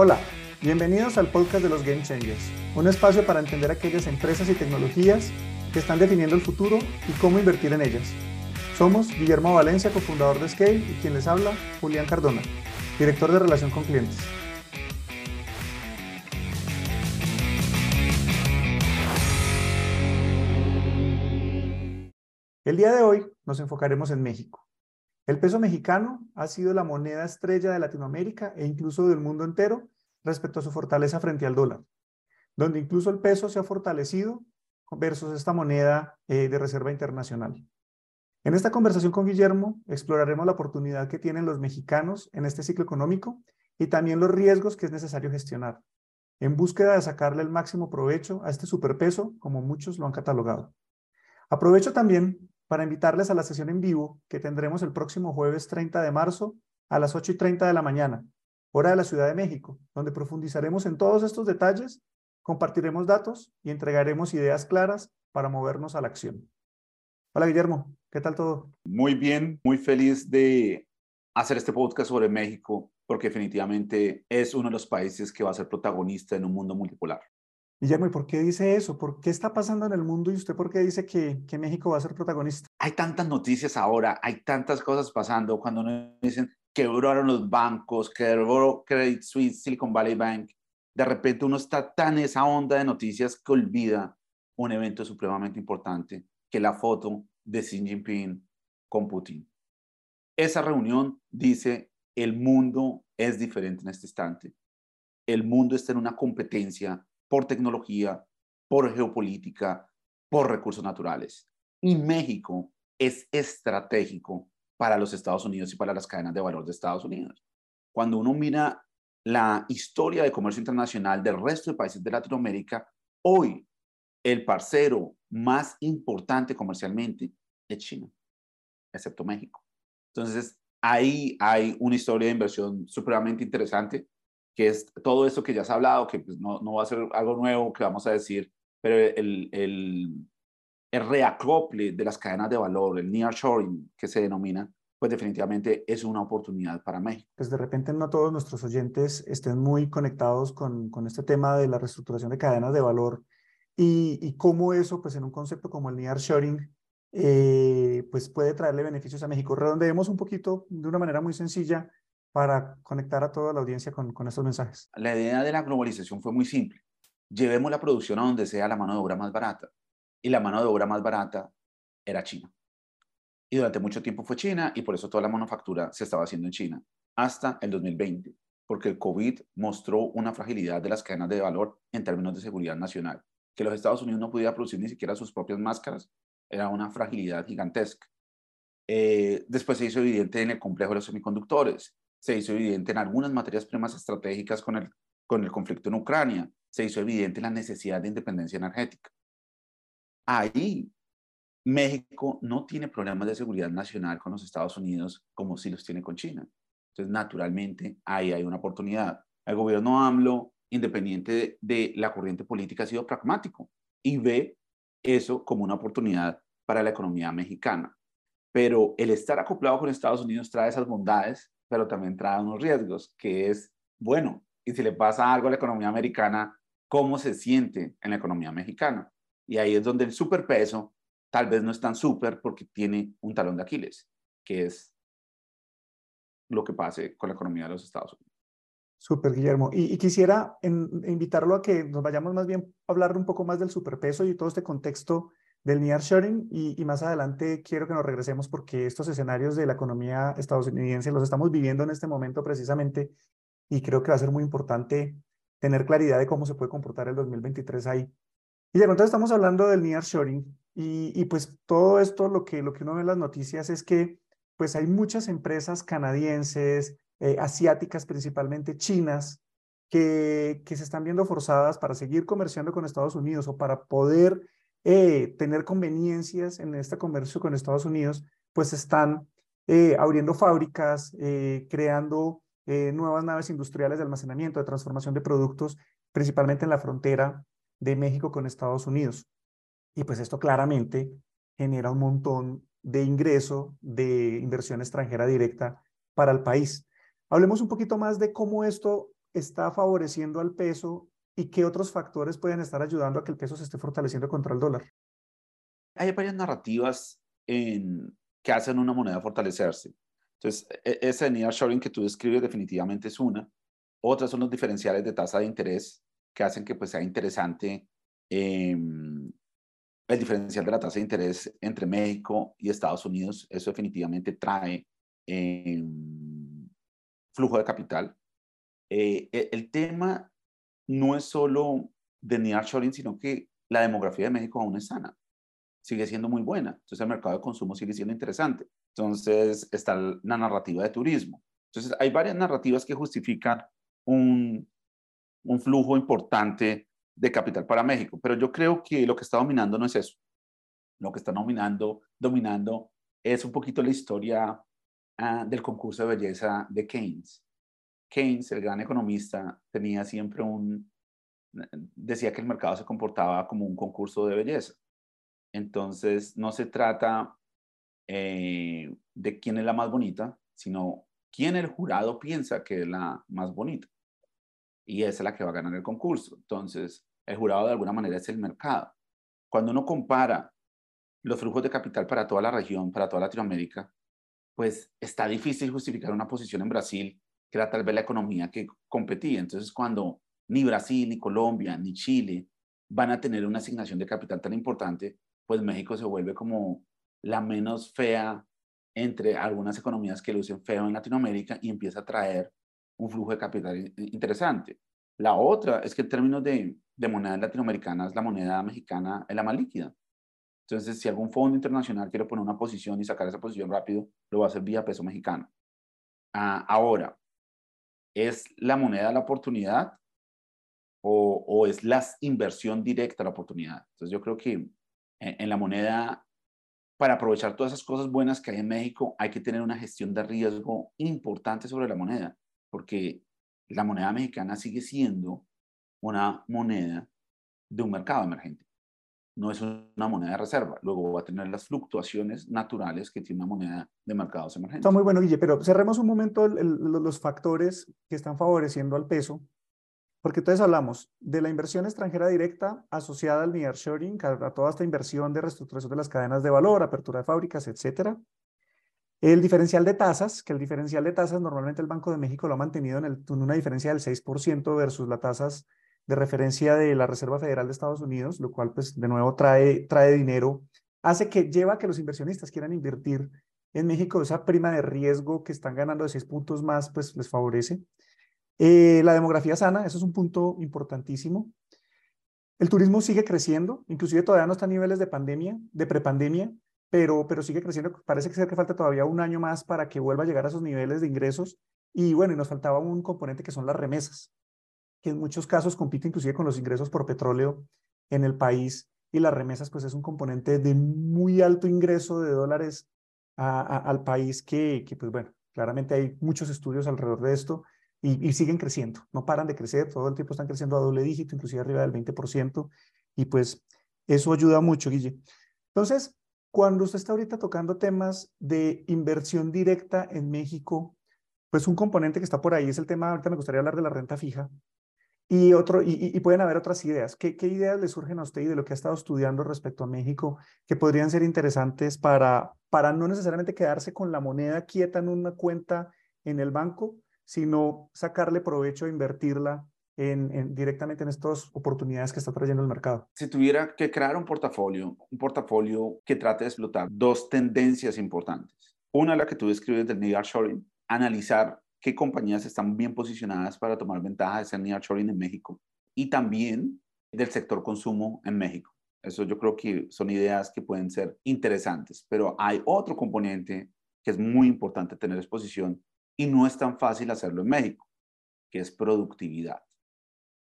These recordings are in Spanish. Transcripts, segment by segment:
Hola, bienvenidos al podcast de los Game Changers, un espacio para entender aquellas empresas y tecnologías que están definiendo el futuro y cómo invertir en ellas. Somos Guillermo Valencia, cofundador de Scale, y quien les habla, Julián Cardona, director de relación con clientes. El día de hoy nos enfocaremos en México. El peso mexicano ha sido la moneda estrella de Latinoamérica e incluso del mundo entero respecto a su fortaleza frente al dólar, donde incluso el peso se ha fortalecido versus esta moneda eh, de reserva internacional. En esta conversación con Guillermo exploraremos la oportunidad que tienen los mexicanos en este ciclo económico y también los riesgos que es necesario gestionar, en búsqueda de sacarle el máximo provecho a este superpeso, como muchos lo han catalogado. Aprovecho también para invitarles a la sesión en vivo que tendremos el próximo jueves 30 de marzo a las 8 y 30 de la mañana, hora de la Ciudad de México, donde profundizaremos en todos estos detalles, compartiremos datos y entregaremos ideas claras para movernos a la acción. Hola Guillermo, ¿qué tal todo? Muy bien, muy feliz de hacer este podcast sobre México, porque definitivamente es uno de los países que va a ser protagonista en un mundo multipolar. Guillermo, ¿y por qué dice eso? ¿Por qué está pasando en el mundo y usted por qué dice que, que México va a ser protagonista? Hay tantas noticias ahora, hay tantas cosas pasando cuando nos dicen quebraron los bancos, quebró Credit Suisse, Silicon Valley Bank. De repente uno está tan en esa onda de noticias que olvida un evento supremamente importante, que la foto de Xi Jinping con Putin. Esa reunión dice, el mundo es diferente en este instante. El mundo está en una competencia por tecnología, por geopolítica, por recursos naturales. Y México es estratégico para los Estados Unidos y para las cadenas de valor de Estados Unidos. Cuando uno mira la historia de comercio internacional del resto de países de Latinoamérica, hoy el parcero más importante comercialmente es China, excepto México. Entonces, ahí hay una historia de inversión supremamente interesante que es todo eso que ya se ha hablado, que pues, no, no, va a ser algo nuevo que vamos a decir, pero el, el, el reacople de las cadenas de valor, el nearshoring que se denomina, pues definitivamente es una oportunidad para México. Pues de repente no todos nuestros oyentes estén muy conectados con, con este tema de la reestructuración de cadenas de valor y, y cómo eso, pues en un concepto como el nearshoring, eh, pues puede traerle beneficios a México. Redondeemos un poquito de una manera muy sencilla para conectar a toda la audiencia con, con estos mensajes? La idea de la globalización fue muy simple. Llevemos la producción a donde sea la mano de obra más barata. Y la mano de obra más barata era China. Y durante mucho tiempo fue China y por eso toda la manufactura se estaba haciendo en China hasta el 2020, porque el COVID mostró una fragilidad de las cadenas de valor en términos de seguridad nacional. Que los Estados Unidos no pudieran producir ni siquiera sus propias máscaras era una fragilidad gigantesca. Eh, después se hizo evidente en el complejo de los semiconductores se hizo evidente en algunas materias primas estratégicas con el, con el conflicto en Ucrania, se hizo evidente la necesidad de independencia energética. Ahí México no tiene problemas de seguridad nacional con los Estados Unidos como si los tiene con China. Entonces, naturalmente, ahí hay una oportunidad. El gobierno AMLO, independiente de, de la corriente política, ha sido pragmático y ve eso como una oportunidad para la economía mexicana. Pero el estar acoplado con Estados Unidos trae esas bondades pero también trae unos riesgos, que es, bueno, y si le pasa algo a la economía americana, ¿cómo se siente en la economía mexicana? Y ahí es donde el superpeso tal vez no es tan súper porque tiene un talón de Aquiles, que es lo que pase con la economía de los Estados Unidos. Súper, Guillermo. Y, quisiera invitarlo a que nos vayamos más bien a hablar un poco más del superpeso y todo este contexto del nearshoring y, y más adelante quiero que nos regresemos porque estos escenarios de la economía estadounidense los estamos viviendo en este momento precisamente y creo que va a ser muy importante tener claridad de cómo se puede comportar el 2023 ahí. Y entonces estamos hablando del nearshoring y, y pues todo esto lo que, lo que uno ve en las noticias es que pues hay muchas empresas canadienses, eh, asiáticas principalmente, chinas, que se están viendo forzadas para seguir comerciando con Estados Unidos o para poder eh, tener conveniencias en este comercio con Estados Unidos, pues están eh, abriendo fábricas, eh, creando nuevas naves industriales de almacenamiento, de transformación de productos, principalmente en la frontera de México con Estados Unidos. Y pues esto claramente genera un montón de ingreso de inversión extranjera directa para el país. Hablemos un poquito más de cómo esto está favoreciendo al peso y qué otros factores pueden estar ayudando a que el peso se esté fortaleciendo contra el dólar? Hay varias narrativas en, que hacen una moneda fortalecerse. Entonces, e, ese nearshoring que tú describes definitivamente es una. Otras son los diferenciales de tasa de interés que hacen que pues, sea interesante em, el diferencial de la tasa de interés entre México y Estados Unidos. Eso definitivamente trae em, flujo de capital. Eh, e, el tema no es solo de nearshoring, sino que la demografía de México aún es sana sigue siendo muy buena. Entonces el mercado de consumo sigue siendo interesante. Entonces está la narrativa de turismo. Entonces hay varias narrativas que justifican un, flujo importante de capital para México. Pero yo creo que lo que está dominando no es eso. Lo que está dominando, dominando es un poquito la historia ah, del concurso de belleza de Keynes. Keynes, el gran economista, tenía siempre un, decía que el mercado se comportaba como un concurso de belleza. Entonces, no se trata eh, de quién es la más bonita, sino quién el jurado piensa que es la más bonita. Y esa es la que va a ganar el concurso. Entonces, el jurado de alguna manera es el mercado. Cuando uno compara los flujos de capital para toda la región, para toda Latinoamérica, pues está difícil justificar una posición en Brasil que era tal vez la economía que competía. Entonces, cuando ni Brasil, ni Colombia, ni Chile van a tener una asignación de capital tan importante, pues México se vuelve como la menos fea entre algunas economías que lucen feo en Latinoamérica y empieza a traer un flujo de capital interesante. La otra es que en términos de, de monedas latinoamericanas, la moneda mexicana es la más líquida. Entonces, si algún fondo internacional quiere poner una posición y sacar esa posición rápido, lo va a hacer vía peso mexicano. Ah, ahora, ¿es la moneda la oportunidad o, o, es la inversión directa la oportunidad? Entonces, yo creo que en la moneda, para aprovechar todas esas cosas buenas que hay en México, hay que tener una gestión de riesgo importante sobre la moneda, porque la moneda mexicana sigue siendo una moneda de un mercado emergente. No es una moneda de reserva. Luego va a tener las fluctuaciones naturales que tiene una moneda de mercados emergentes. Está muy bueno, Guille, pero cerremos un momento los factores que están favoreciendo al peso porque entonces hablamos de la inversión extranjera directa asociada al nearshoring, a, a toda esta inversión de reestructuración de las cadenas de valor, apertura de fábricas, etcétera. El diferencial de tasas, que el diferencial de tasas normalmente el Banco de México lo ha mantenido en, el, en una diferencia del 6% versus las tasas de referencia de la Reserva Federal de Estados Unidos, lo cual pues de nuevo trae, trae dinero, hace que lleva a que los inversionistas quieran invertir en México, esa prima de riesgo que están ganando de 6 puntos más, pues les favorece. Eh, la demografía sana, eso es un punto importantísimo. El turismo sigue creciendo, inclusive todavía no está a niveles de pandemia, de prepandemia, pero, pero sigue creciendo. Parece que falta todavía un año más para que vuelva a llegar a esos niveles de ingresos. Y bueno, y nos faltaba un componente que son las remesas, que en muchos casos compite inclusive con los ingresos por petróleo en el país. Y las remesas, pues es un componente de muy alto ingreso de dólares al país que, pues bueno, claramente hay muchos estudios alrededor de esto y, siguen creciendo, no paran de crecer, todo el tiempo están creciendo a doble dígito, inclusive arriba del 20%, y pues eso ayuda mucho, Guille. Entonces, cuando usted está ahorita tocando temas de inversión directa en México, pues un componente que está por ahí es el tema, ahorita me gustaría hablar de la renta fija, y, otro, y, pueden haber otras ideas. ¿Qué, ¿Qué, ideas le surgen a usted y de lo que ha estado estudiando respecto a México que podrían ser interesantes para, para no necesariamente quedarse con la moneda quieta en una cuenta en el banco, sino sacarle provecho e invertirla en, directamente en estas oportunidades que está trayendo el mercado. Si tuviera que crear un portafolio, un portafolio que trate de explotar dos tendencias importantes. Una, la que tú describes del nearshoring, analizar qué compañías están bien posicionadas para tomar ventaja de ser nearshoring en México y también del sector consumo en México. Eso yo creo que son ideas que pueden ser interesantes, pero hay otro componente que es muy importante tener exposición y no es tan fácil hacerlo en México, que es productividad.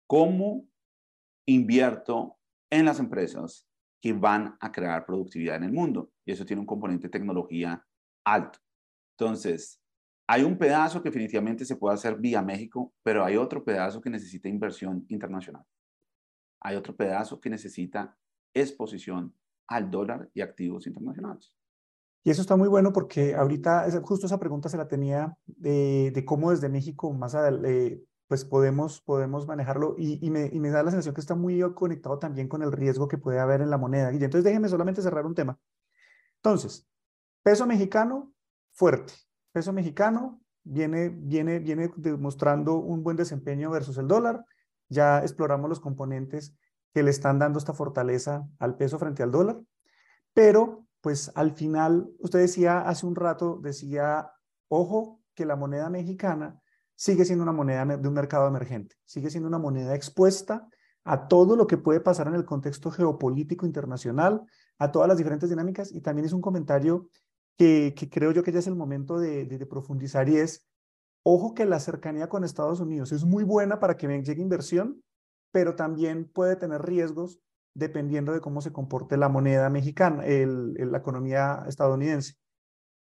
¿Cómo invierto en las empresas que van a crear productividad en el mundo? Y eso tiene un componente de tecnología alto. Entonces, hay un pedazo que definitivamente se puede hacer vía México, pero hay otro pedazo que necesita inversión internacional. Hay otro pedazo que necesita exposición al dólar y activos internacionales. Y eso está muy bueno porque ahorita justo esa pregunta se la tenía de, cómo desde México más eh, pues podemos, podemos manejarlo y, me, y, me, da la sensación que está muy conectado también con el riesgo que puede haber en la moneda. Y entonces déjeme solamente cerrar un tema. Entonces, peso mexicano fuerte. Peso mexicano viene, viene, viene demostrando un buen desempeño versus el dólar. Ya exploramos los componentes que le están dando esta fortaleza al peso frente al dólar. Pero, pues al final, usted decía hace un rato, decía, ojo, que la moneda mexicana sigue siendo una moneda de un mercado emergente, sigue siendo una moneda expuesta a todo lo que puede pasar en el contexto geopolítico internacional, a todas las diferentes dinámicas. Y también es un comentario que, creo yo que ya es el momento de, profundizar y es, ojo que la cercanía con Estados Unidos es muy buena para que llegue inversión, pero también puede tener riesgos dependiendo de cómo se comporte la moneda mexicana, la economía estadounidense.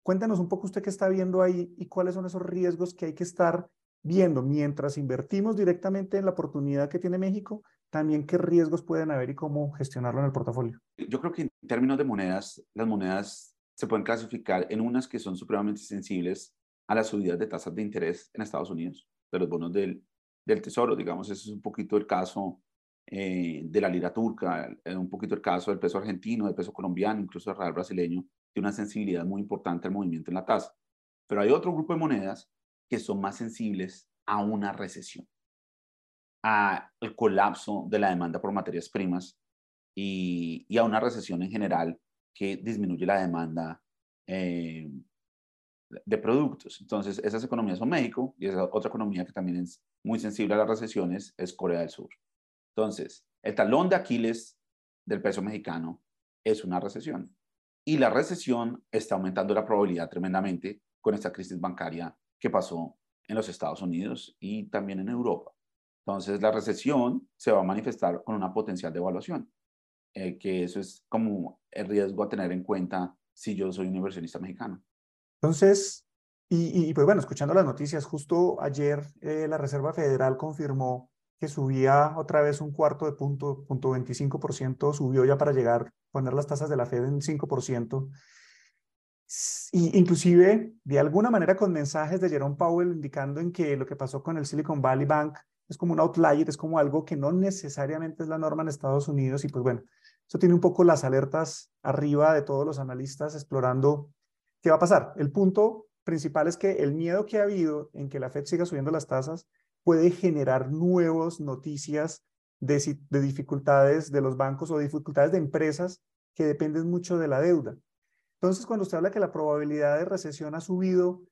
Cuéntanos un poco usted qué está viendo ahí y cuáles son esos riesgos que hay que estar viendo mientras invertimos directamente en la oportunidad que tiene México, también qué riesgos pueden haber y cómo gestionarlo en el portafolio. Yo creo que en términos de monedas, las monedas se pueden clasificar en unas que son supremamente sensibles a las subidas de tasas de interés en Estados Unidos, de los bonos del, del Tesoro, digamos, ese es un poquito el caso eh, de la lira turca, eh, un poquito el caso del peso argentino, del peso colombiano, incluso el real brasileño, tiene una sensibilidad muy importante al movimiento en la tasa. Pero hay otro grupo de monedas que son más sensibles a una recesión, al colapso de la demanda por materias primas y a una recesión en general que disminuye la demanda eh, de productos. Entonces, esas economías son México y esa otra economía que también es muy sensible a las recesiones es Corea del Sur. Entonces, el talón de Aquiles del peso mexicano es una recesión. Y la recesión está aumentando la probabilidad tremendamente con esta crisis bancaria que pasó en los Estados Unidos y también en Europa. Entonces, la recesión se va a manifestar con una potencial devaluación, eh, que eso es como el riesgo a tener en cuenta si yo soy un inversionista mexicano. Entonces, y, pues bueno, escuchando las noticias, justo ayer eh, la Reserva Federal confirmó que subía otra vez un cuarto de punto, punto 25%, subió ya para llegar, poner las tasas de la Fed en 5%. Y inclusive, de alguna manera, con mensajes de Jerome Powell indicando en que lo que pasó con el Silicon Valley Bank es como un outlier, es como algo que no necesariamente es la norma en Estados Unidos. Y pues bueno, eso tiene un poco las alertas arriba de todos los analistas explorando qué va a pasar. El punto principal es que el miedo que ha habido en que la Fed siga subiendo las tasas puede generar nuevas noticias de, de dificultades de los bancos o dificultades de empresas que dependen mucho de la deuda. Entonces, cuando usted habla que la probabilidad de recesión ha subido,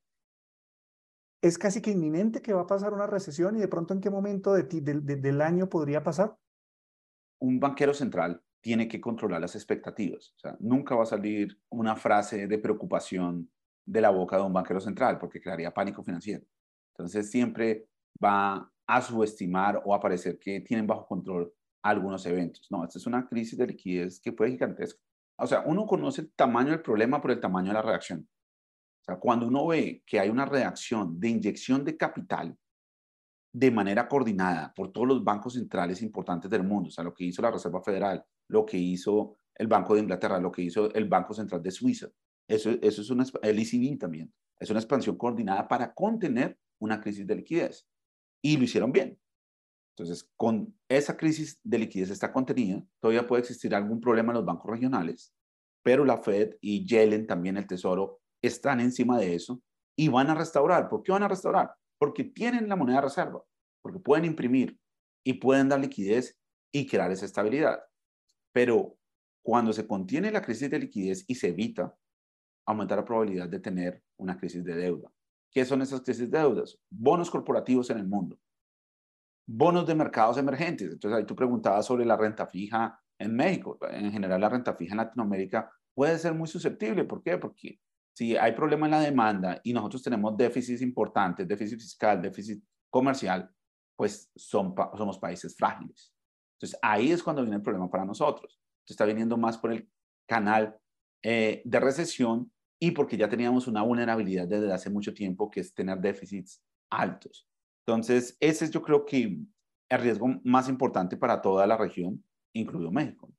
es casi que inminente que va a pasar una recesión y de pronto en qué momento de, del año podría pasar. Un banquero central tiene que controlar las expectativas. O sea, nunca va a salir una frase de preocupación de la boca de un banquero central porque crearía pánico financiero. Entonces, siempre va a subestimar o a parecer que tienen bajo control algunos eventos. No, esta es una crisis de liquidez que puede gigantesca. O sea, uno conoce el tamaño del problema por el tamaño de la reacción. O sea, cuando uno ve que hay una reacción de inyección de capital de manera coordinada por todos los bancos centrales importantes del mundo, o sea, lo que hizo la Reserva Federal, lo que hizo el Banco de Inglaterra, lo que hizo el Banco Central de Suiza, eso, eso es una, el ECB también, es una expansión coordinada para contener una crisis de liquidez y lo hicieron bien. Entonces, con esa crisis de liquidez está contenida, todavía puede existir algún problema en los bancos regionales, pero la Fed y Yellen, también el Tesoro, están encima de eso y van a restaurar. ¿Por qué van a restaurar? Porque tienen la moneda reserva, porque pueden imprimir y pueden dar liquidez y crear esa estabilidad. Pero cuando se contiene la crisis de liquidez y se evita, aumenta la probabilidad de tener una crisis de deuda. ¿Qué son esas crisis de deudas? Bonos corporativos en el mundo, bonos de mercados emergentes. Entonces ahí tú preguntabas sobre la renta fija en México. En general la renta fija en Latinoamérica puede ser muy susceptible. ¿Por qué? Porque si hay problema en la demanda y nosotros tenemos déficits importantes, déficit fiscal, déficit comercial, pues son, somos países frágiles. Entonces ahí es cuando viene el problema para nosotros. Se está viniendo más por el canal eh, de recesión y porque ya teníamos una vulnerabilidad desde hace mucho tiempo, que es tener déficits altos. Entonces, ese es yo creo que el riesgo más importante para toda la región, incluido México.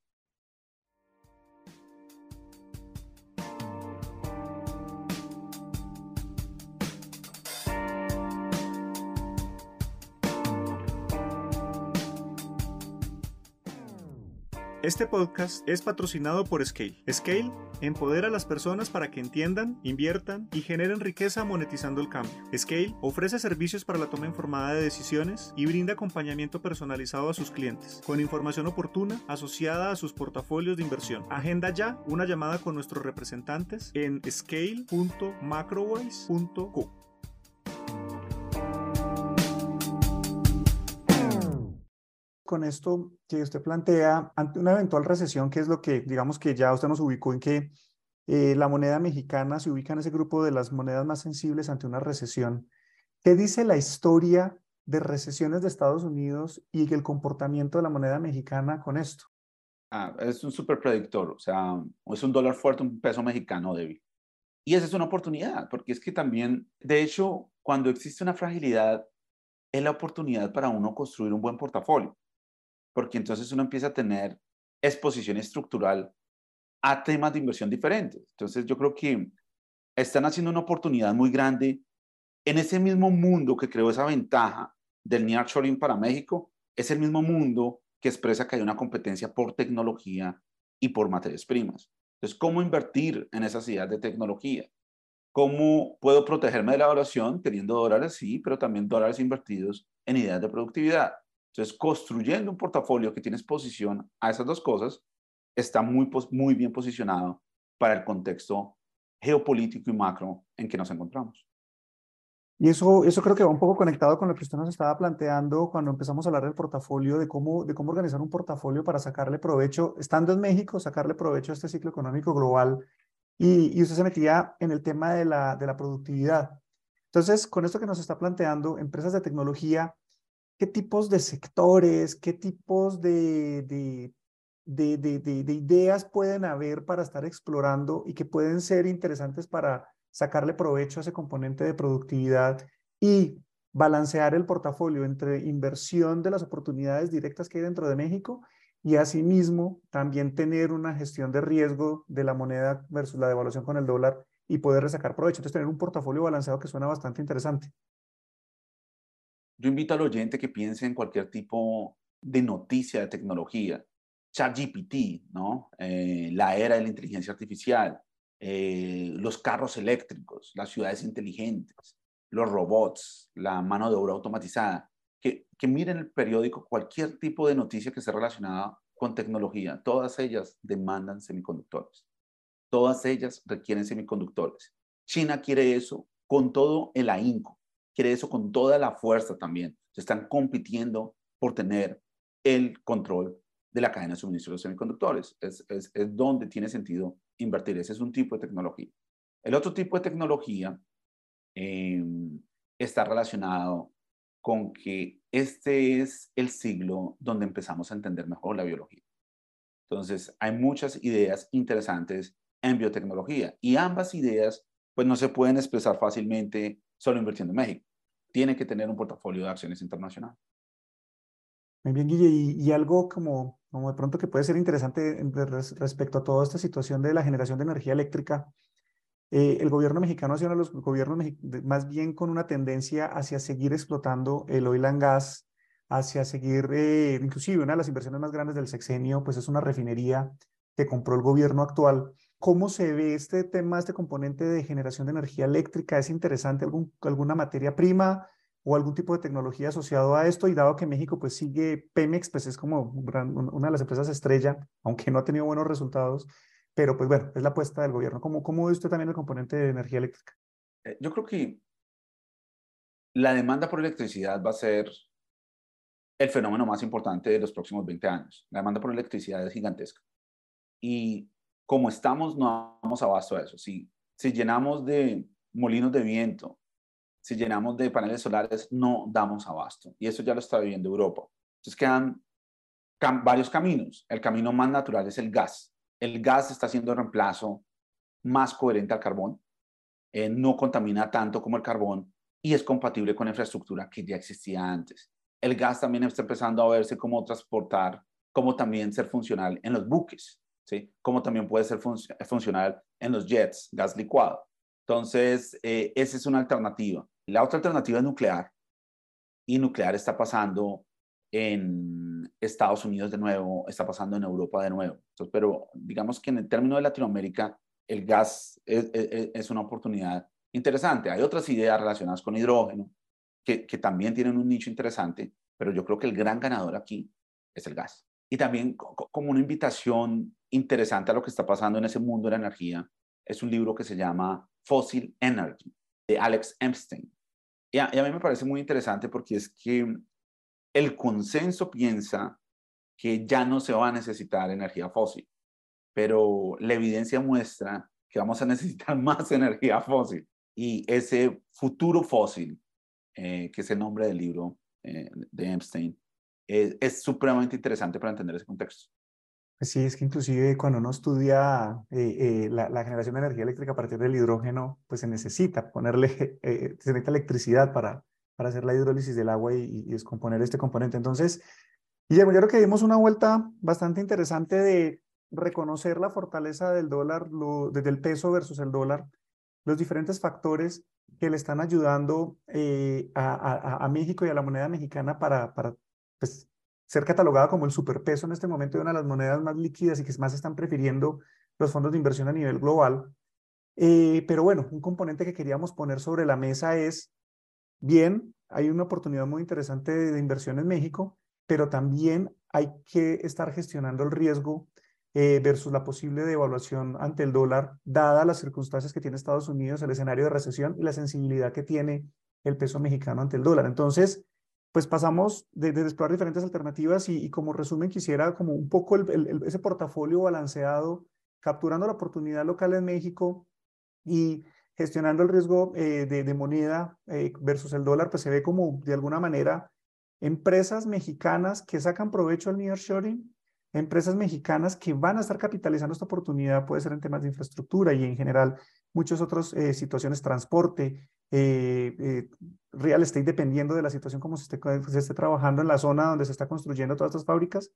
Este podcast es patrocinado por Scale. Scale empodera a las personas para que entiendan, inviertan y generen riqueza monetizando el cambio. Scale ofrece servicios para la toma informada de decisiones y brinda acompañamiento personalizado a sus clientes, con información oportuna asociada a sus portafolios de inversión. Agenda ya una llamada con nuestros representantes en scale.macrowise.co. con esto que usted plantea, ante una eventual recesión, que es lo que, digamos que ya usted nos ubicó en que eh, la moneda mexicana se ubica en ese grupo de las monedas más sensibles ante una recesión. ¿Qué dice la historia de recesiones de Estados Unidos y el comportamiento de la moneda mexicana con esto? Ah, es un súper predictor, o sea, es un dólar fuerte, un peso mexicano débil. Y esa es una oportunidad, porque es que también, de hecho, cuando existe una fragilidad, es la oportunidad para uno construir un buen portafolio porque entonces uno empieza a tener exposición estructural a temas de inversión diferentes. Entonces yo creo que están haciendo una oportunidad muy grande en ese mismo mundo que creó esa ventaja del nearshoring para México, es el mismo mundo que expresa que hay una competencia por tecnología y por materias primas. Entonces, ¿cómo invertir en esas ideas de tecnología? ¿Cómo puedo protegerme de la evaluación teniendo dólares? Sí, pero también dólares invertidos en ideas de productividad. Entonces, construyendo un portafolio que tiene exposición a esas dos cosas, está muy, muy bien posicionado para el contexto geopolítico y macro en que nos encontramos. Y eso, eso creo que va un poco conectado con lo que usted nos estaba planteando cuando empezamos a hablar del portafolio, de cómo, de cómo organizar un portafolio para sacarle provecho, estando en México, sacarle provecho a este ciclo económico global. Y, y usted se metía en el tema de la, de la productividad. Entonces, con esto que nos está planteando, empresas de tecnología qué tipos de sectores, qué tipos de, de, de, ideas pueden haber para estar explorando y que pueden ser interesantes para sacarle provecho a ese componente de productividad y balancear el portafolio entre inversión de las oportunidades directas que hay dentro de México y asimismo también tener una gestión de riesgo de la moneda versus la devaluación con el dólar y poder sacar provecho. Entonces, tener un portafolio balanceado que suena bastante interesante. Yo invito al oyente que piense en cualquier tipo de noticia de tecnología, ChatGPT, ¿no? Eh, la era de la inteligencia artificial, eh, los carros eléctricos, las ciudades inteligentes, los robots, la mano de obra automatizada, que, que miren el periódico, cualquier tipo de noticia que esté relacionada con tecnología, todas ellas demandan semiconductores. Todas ellas requieren semiconductores. China quiere eso con todo el ahínco quiere eso con toda la fuerza también. Se están compitiendo por tener el control de la cadena de suministro de los semiconductores. Es, es, es donde tiene sentido invertir. Ese es un tipo de tecnología. El otro tipo de tecnología em, está relacionado con que este es el siglo donde empezamos a entender mejor la biología. Entonces, hay muchas ideas interesantes en biotecnología y ambas ideas pues no se pueden expresar fácilmente solo invirtiendo en México. Tiene que tener un portafolio de acciones internacional. Muy bien, Guille, y, algo como, como de pronto que puede ser interesante respecto a toda esta situación de la generación de energía eléctrica. Eh, el gobierno mexicano ha sido uno de los gobiernos más bien con una tendencia hacia seguir explotando el oil and gas, hacia seguir, eh, inclusive una de las inversiones más grandes del sexenio, pues es una refinería que compró el gobierno actual. ¿Cómo se ve este tema, este componente de generación de energía eléctrica? ¿Es interesante algún, alguna materia prima o algún tipo de tecnología asociado a esto? Y dado que México pues sigue, Pemex pues es como una de las empresas estrella, aunque no ha tenido buenos resultados, pero pues bueno, es la apuesta del gobierno. ¿Cómo, cómo ve usted también el componente de energía eléctrica? Eh, yo creo que la demanda por electricidad va a ser el fenómeno más importante de los próximos 20 años. La demanda por electricidad es gigantesca. Y como estamos, no damos abasto a eso. Si, si llenamos de molinos de viento, si llenamos de paneles solares, no damos abasto. Y eso ya lo está viviendo Europa. Entonces quedan varios caminos. El camino más natural es el gas. El gas está haciendo reemplazo más coherente al carbón. Eh, no contamina tanto como el carbón y es compatible con la infraestructura que ya existía antes. El gas también está empezando a verse cómo transportar, cómo también ser funcional en los buques. ¿Sí? Como también puede ser funcional en los jets, gas licuado. Entonces, eh, esa es una alternativa. La otra alternativa es nuclear. Y nuclear está pasando en, Estados Unidos de nuevo, está pasando en Europa de nuevo. Entonces, pero digamos que en el término de Latinoamérica, el gas es, una oportunidad interesante. Hay otras ideas relacionadas con hidrógeno que, que también tienen un nicho interesante, pero yo creo que el gran ganador aquí es el gas. Y también como una invitación interesante a lo que está pasando en ese mundo de la energía, es un libro que se llama Fossil Energy, de Alex Epstein. Y a, mí me parece muy interesante porque es que el consenso piensa que ya no se va a necesitar energía fósil pero la evidencia muestra que vamos a necesitar más energía fósil. Y ese futuro fósil, eh, que es el nombre del libro eh, de Epstein, es supremamente interesante para entender ese contexto. Pues sí, es que inclusive cuando uno estudia eh, la, generación de energía eléctrica a partir del hidrógeno, pues se necesita ponerle, se necesita electricidad para, para hacer la hidrólisis del agua y, y descomponer este componente. Entonces, Guillermo, yo creo que dimos una vuelta bastante interesante de reconocer la fortaleza del dólar, desde el peso versus el dólar, los diferentes factores que le están ayudando eh, a, México y a la moneda mexicana para, para pues, ser catalogada como el superpeso en este momento de una de las monedas más líquidas y que más están prefiriendo los fondos de inversión a nivel global. Eh, pero bueno, un componente que queríamos poner sobre la mesa es, bien, hay una oportunidad muy interesante de inversión en México, pero también hay que estar gestionando el riesgo eh, versus la posible devaluación ante el dólar, dada las circunstancias que tiene Estados Unidos, el escenario de recesión y la sensibilidad que tiene el peso mexicano ante el dólar. Entonces, pues pasamos de, explorar diferentes alternativas y, como resumen quisiera como un poco ese portafolio balanceado, capturando la oportunidad local en México y gestionando el riesgo eh, de, moneda eh, versus el dólar, pues se ve como de alguna manera empresas mexicanas que sacan provecho al nearshoring empresas mexicanas que van a estar capitalizando esta oportunidad, puede ser en temas de infraestructura y en general muchas otras eh, situaciones, transporte, eh, eh, real estate, dependiendo de la situación como se esté, trabajando en la zona donde se está construyendo todas estas fábricas.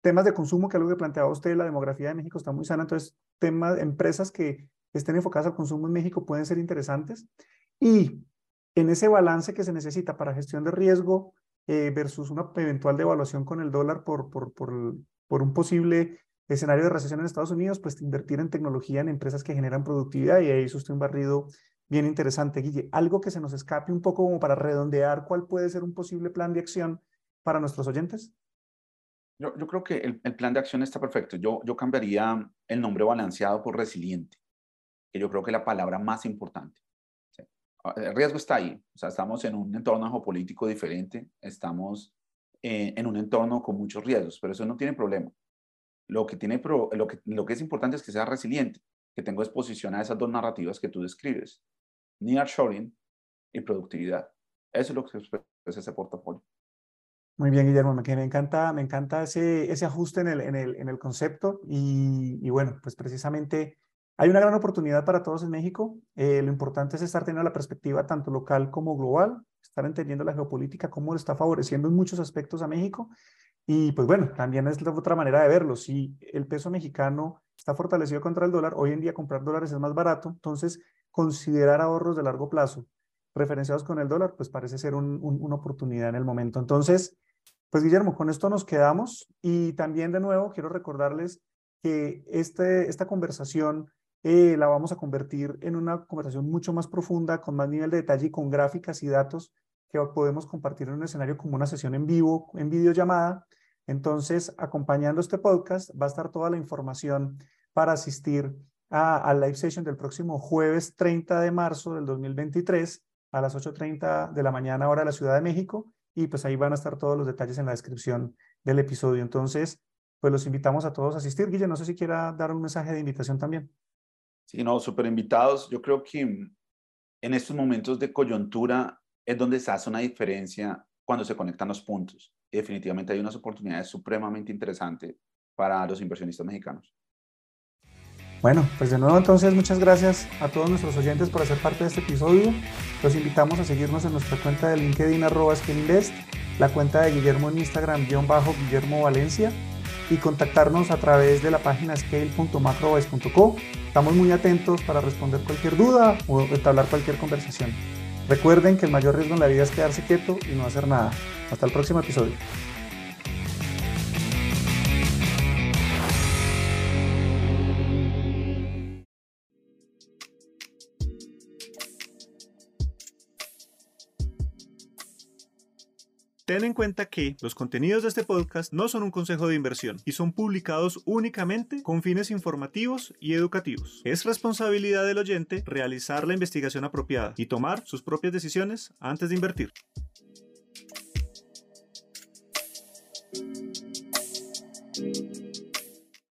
Temas de consumo, que algo que planteaba usted, la demografía de México está muy sana, entonces temas, empresas que estén enfocadas al consumo en México pueden ser interesantes. Y en ese balance que se necesita para gestión de riesgo versus una eventual devaluación con el dólar por, por, por, por un posible escenario de recesión en Estados Unidos, pues invertir en tecnología en empresas que generan productividad y ahí usted un barrido bien interesante, Guille. Algo que se nos escape un poco como para redondear cuál puede ser un posible plan de acción para nuestros oyentes. Yo, yo creo que el, el, plan de acción está perfecto. Yo, yo cambiaría el nombre balanceado por resiliente, que yo creo que es la palabra más importante. El riesgo está ahí. O sea, estamos en un entorno geopolítico diferente, estamos eh, en un entorno con muchos riesgos, pero eso no tiene problema. Lo que, tiene lo, que, lo que es importante es que sea resiliente, que tenga exposición a esas dos narrativas que tú describes, nearshoring y productividad. Eso es lo que es ese portafolio. Muy bien, Guillermo, me, me encanta, me encanta ese, ese ajuste en el, en el, en el concepto y, y bueno, pues precisamente hay una gran oportunidad para todos en México. Eh, lo importante es estar teniendo la perspectiva tanto local como global, estar entendiendo la geopolítica, cómo lo está favoreciendo en muchos aspectos a México. Y pues bueno, también es otra manera de verlo. Si el peso mexicano está fortalecido contra el dólar, hoy en día comprar dólares es más barato, entonces considerar ahorros de largo plazo referenciados con el dólar, pues parece ser una oportunidad en el momento. Entonces, pues Guillermo, con esto nos quedamos y también de nuevo quiero recordarles que este, esta conversación eh, la vamos a convertir en una conversación mucho más profunda, con más nivel de detalle y con gráficas y datos que podemos compartir en un escenario como una sesión en vivo, en videollamada. Entonces, acompañando este podcast, va a estar toda la información para asistir a, la live session del próximo jueves 30 de marzo del 2023 a las 8.30 de la mañana hora de la Ciudad de México y pues ahí van a estar todos los detalles en la descripción del episodio. Entonces, pues los invitamos a todos a asistir. Guille, no sé si quiera dar un mensaje de invitación también. Sí, no, súper invitados. Yo creo que en estos momentos de coyuntura es donde se hace una diferencia cuando se conectan los puntos. Y definitivamente hay unas oportunidades supremamente interesantes para los inversionistas mexicanos. Bueno, pues de nuevo entonces muchas gracias a todos nuestros oyentes por hacer parte de este episodio. Los invitamos a seguirnos en nuestra cuenta de LinkedIn arroba Invest, la cuenta de Guillermo en Instagram guion bajo Guillermo Valencia y contactarnos a través de la página scale.macrovice.co. Estamos muy atentos para responder cualquier duda o entablar cualquier conversación. Recuerden que el mayor riesgo en la vida es quedarse quieto y no hacer nada. Hasta el próximo episodio. En cuenta que los contenidos de este podcast no son un consejo de inversión y son publicados únicamente con fines informativos y educativos. Es responsabilidad del oyente realizar la investigación apropiada y tomar sus propias decisiones antes de invertir.